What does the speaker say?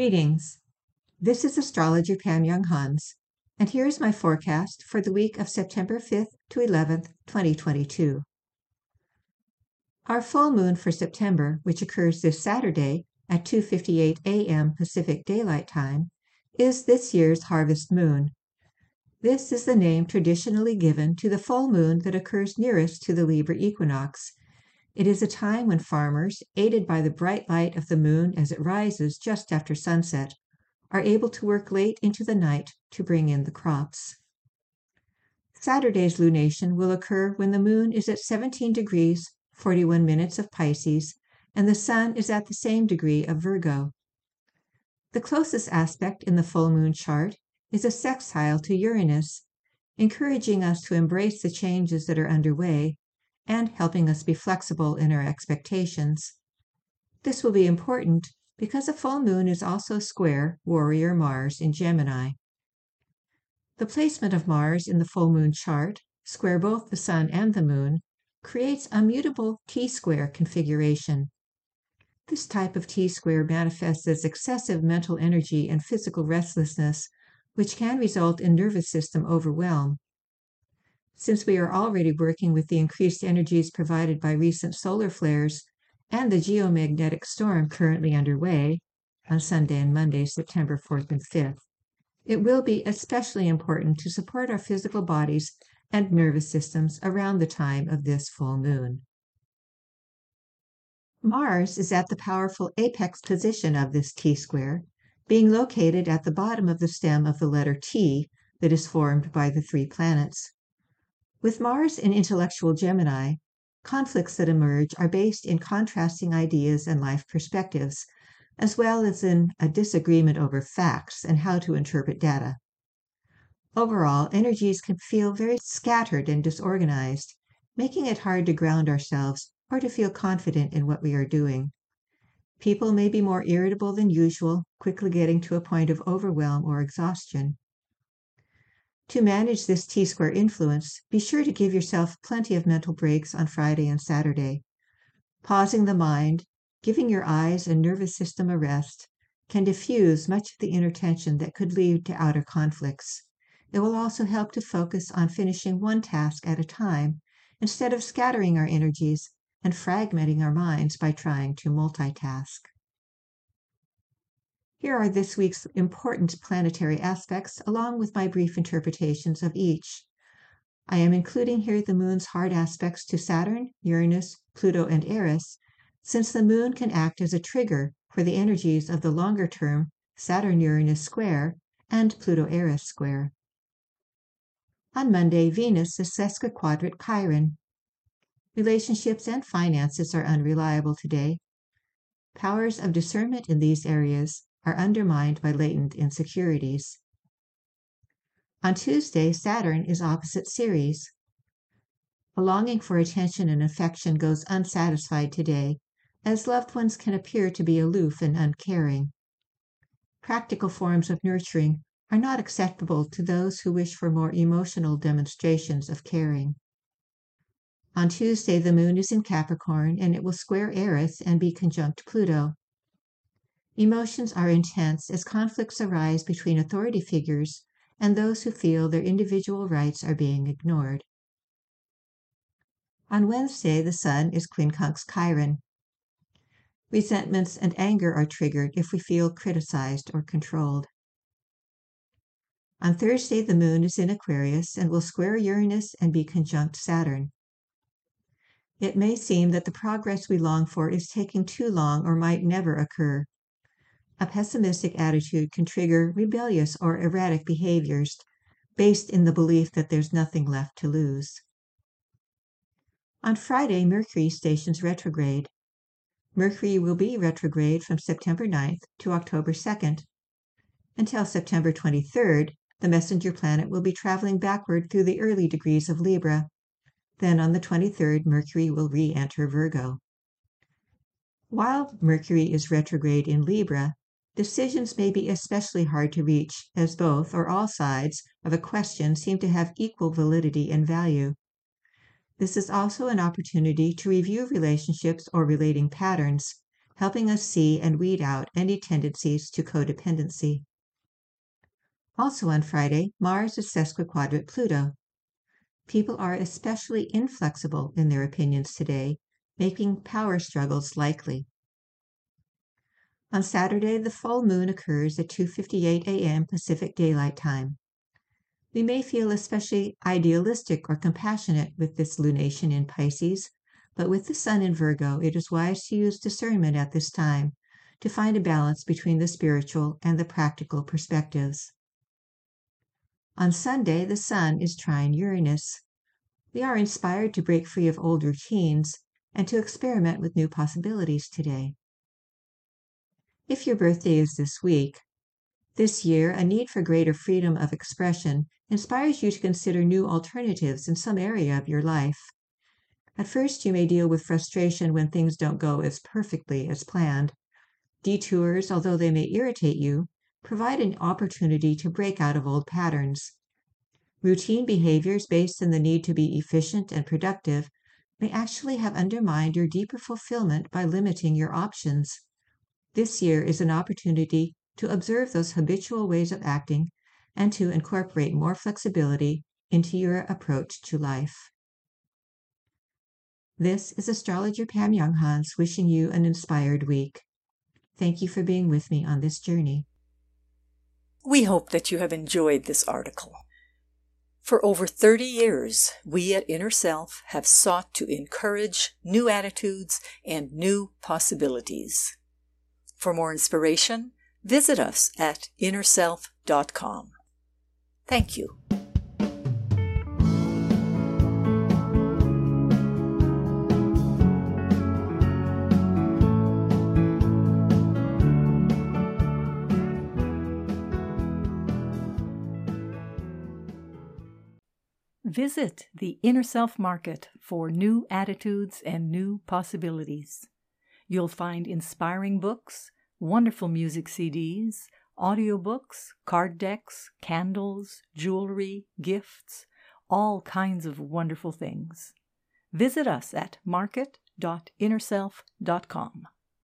Greetings. This is astrologer Pam Younghans, and here is my forecast for the week of September 5th to 11th, 2022. Our full moon for September, which occurs this Saturday at 2:58 a.m. Pacific Daylight Time, is this year's harvest moon. This is the name traditionally given to the full moon that occurs nearest to the Libra equinox it is a time when farmers, aided by the bright light of the moon as it rises just after sunset, are able to work late into the night to bring in the crops. Saturday's lunation will occur when the moon is at 17 degrees 41 minutes of Pisces and the sun is at the same degree of Virgo. The closest aspect in the full moon chart is a sextile to Uranus, encouraging us to embrace the changes that are underway and helping us be flexible in our expectations. This will be important because a full moon is also square warrior Mars in Gemini. The placement of Mars in the full moon chart, square both the sun and the moon, creates a mutable T-square configuration. This type of T-square manifests as excessive mental energy and physical restlessness, which can result in nervous system overwhelm since we are already working with the increased energies provided by recent solar flares and the geomagnetic storm currently underway on Sunday and Monday, September 4th and 5th. It will be especially important to support our physical bodies and nervous systems around the time of this full moon. Mars is at the powerful apex position of this T square, being located at the bottom of the stem of the letter T that is formed by the three planets. With Mars in intellectual Gemini, conflicts that emerge are based in contrasting ideas and life perspectives, as well as in a disagreement over facts and how to interpret data. Overall, energies can feel very scattered and disorganized, making it hard to ground ourselves or to feel confident in what we are doing. People may be more irritable than usual, quickly getting to a point of overwhelm or exhaustion. To manage this T square influence, be sure to give yourself plenty of mental breaks on Friday and Saturday. Pausing the mind, giving your eyes and nervous system a rest, can diffuse much of the inner tension that could lead to outer conflicts. It will also help to focus on finishing one task at a time instead of scattering our energies and fragmenting our minds by trying to multitask. Here are this week's important planetary aspects, along with my brief interpretations of each. I am including here the moon's hard aspects to Saturn, Uranus, Pluto, and Eris, since the moon can act as a trigger for the energies of the longer term Saturn Uranus square and Pluto Eris square. On Monday, Venus is sesquiquadrate Chiron. Relationships and finances are unreliable today. Powers of discernment in these areas are undermined by latent insecurities. On Tuesday, Saturn is opposite Ceres. A longing for attention and affection goes unsatisfied today, as loved ones can appear to be aloof and uncaring. Practical forms of nurturing are not acceptable to those who wish for more emotional demonstrations of caring. On Tuesday, the moon is in Capricorn and it will square Eris and be conjunct Pluto. Emotions are intense as conflicts arise between authority figures and those who feel their individual rights are being ignored. On Wednesday, the Sun is quincunx Chiron. Resentments and anger are triggered if we feel criticized or controlled. On Thursday, the Moon is in Aquarius and will square Uranus and be conjunct Saturn. It may seem that the progress we long for is taking too long or might never occur. A pessimistic attitude can trigger rebellious or erratic behaviors based in the belief that there's nothing left to lose. On Friday, Mercury stations retrograde. Mercury will be retrograde from September 9th to October 2nd. Until September 23rd, the messenger planet will be traveling backward through the early degrees of Libra. Then on the 23rd, Mercury will re enter Virgo. While Mercury is retrograde in Libra, Decisions may be especially hard to reach, as both or all sides of a question seem to have equal validity and value. This is also an opportunity to review relationships or relating patterns, helping us see and weed out any tendencies to codependency. Also on Friday, Mars is sesquiquadrate Pluto. People are especially inflexible in their opinions today, making power struggles likely. On Saturday, the full moon occurs at 2:58 a.m. Pacific Daylight Time. We may feel especially idealistic or compassionate with this lunation in Pisces, but with the sun in Virgo, it is wise to use discernment at this time to find a balance between the spiritual and the practical perspectives. On Sunday, the sun is trine Uranus. We are inspired to break free of old routines and to experiment with new possibilities today. If your birthday is this week, this year a need for greater freedom of expression inspires you to consider new alternatives in some area of your life. At first, you may deal with frustration when things don't go as perfectly as planned. Detours, although they may irritate you, provide an opportunity to break out of old patterns. Routine behaviors based on the need to be efficient and productive may actually have undermined your deeper fulfillment by limiting your options. This year is an opportunity to observe those habitual ways of acting and to incorporate more flexibility into your approach to life. This is astrologer Pam Younghans wishing you an inspired week. Thank you for being with me on this journey. We hope that you have enjoyed this article. For over 30 years, we at Inner Self have sought to encourage new attitudes and new possibilities. For more inspiration, visit us at innerself.com. Thank you. Visit the Inner Self Market for new attitudes and new possibilities. You'll find inspiring books, wonderful music CDs, audiobooks, card decks, candles, jewelry, gifts, all kinds of wonderful things. Visit us at market.innerself.com.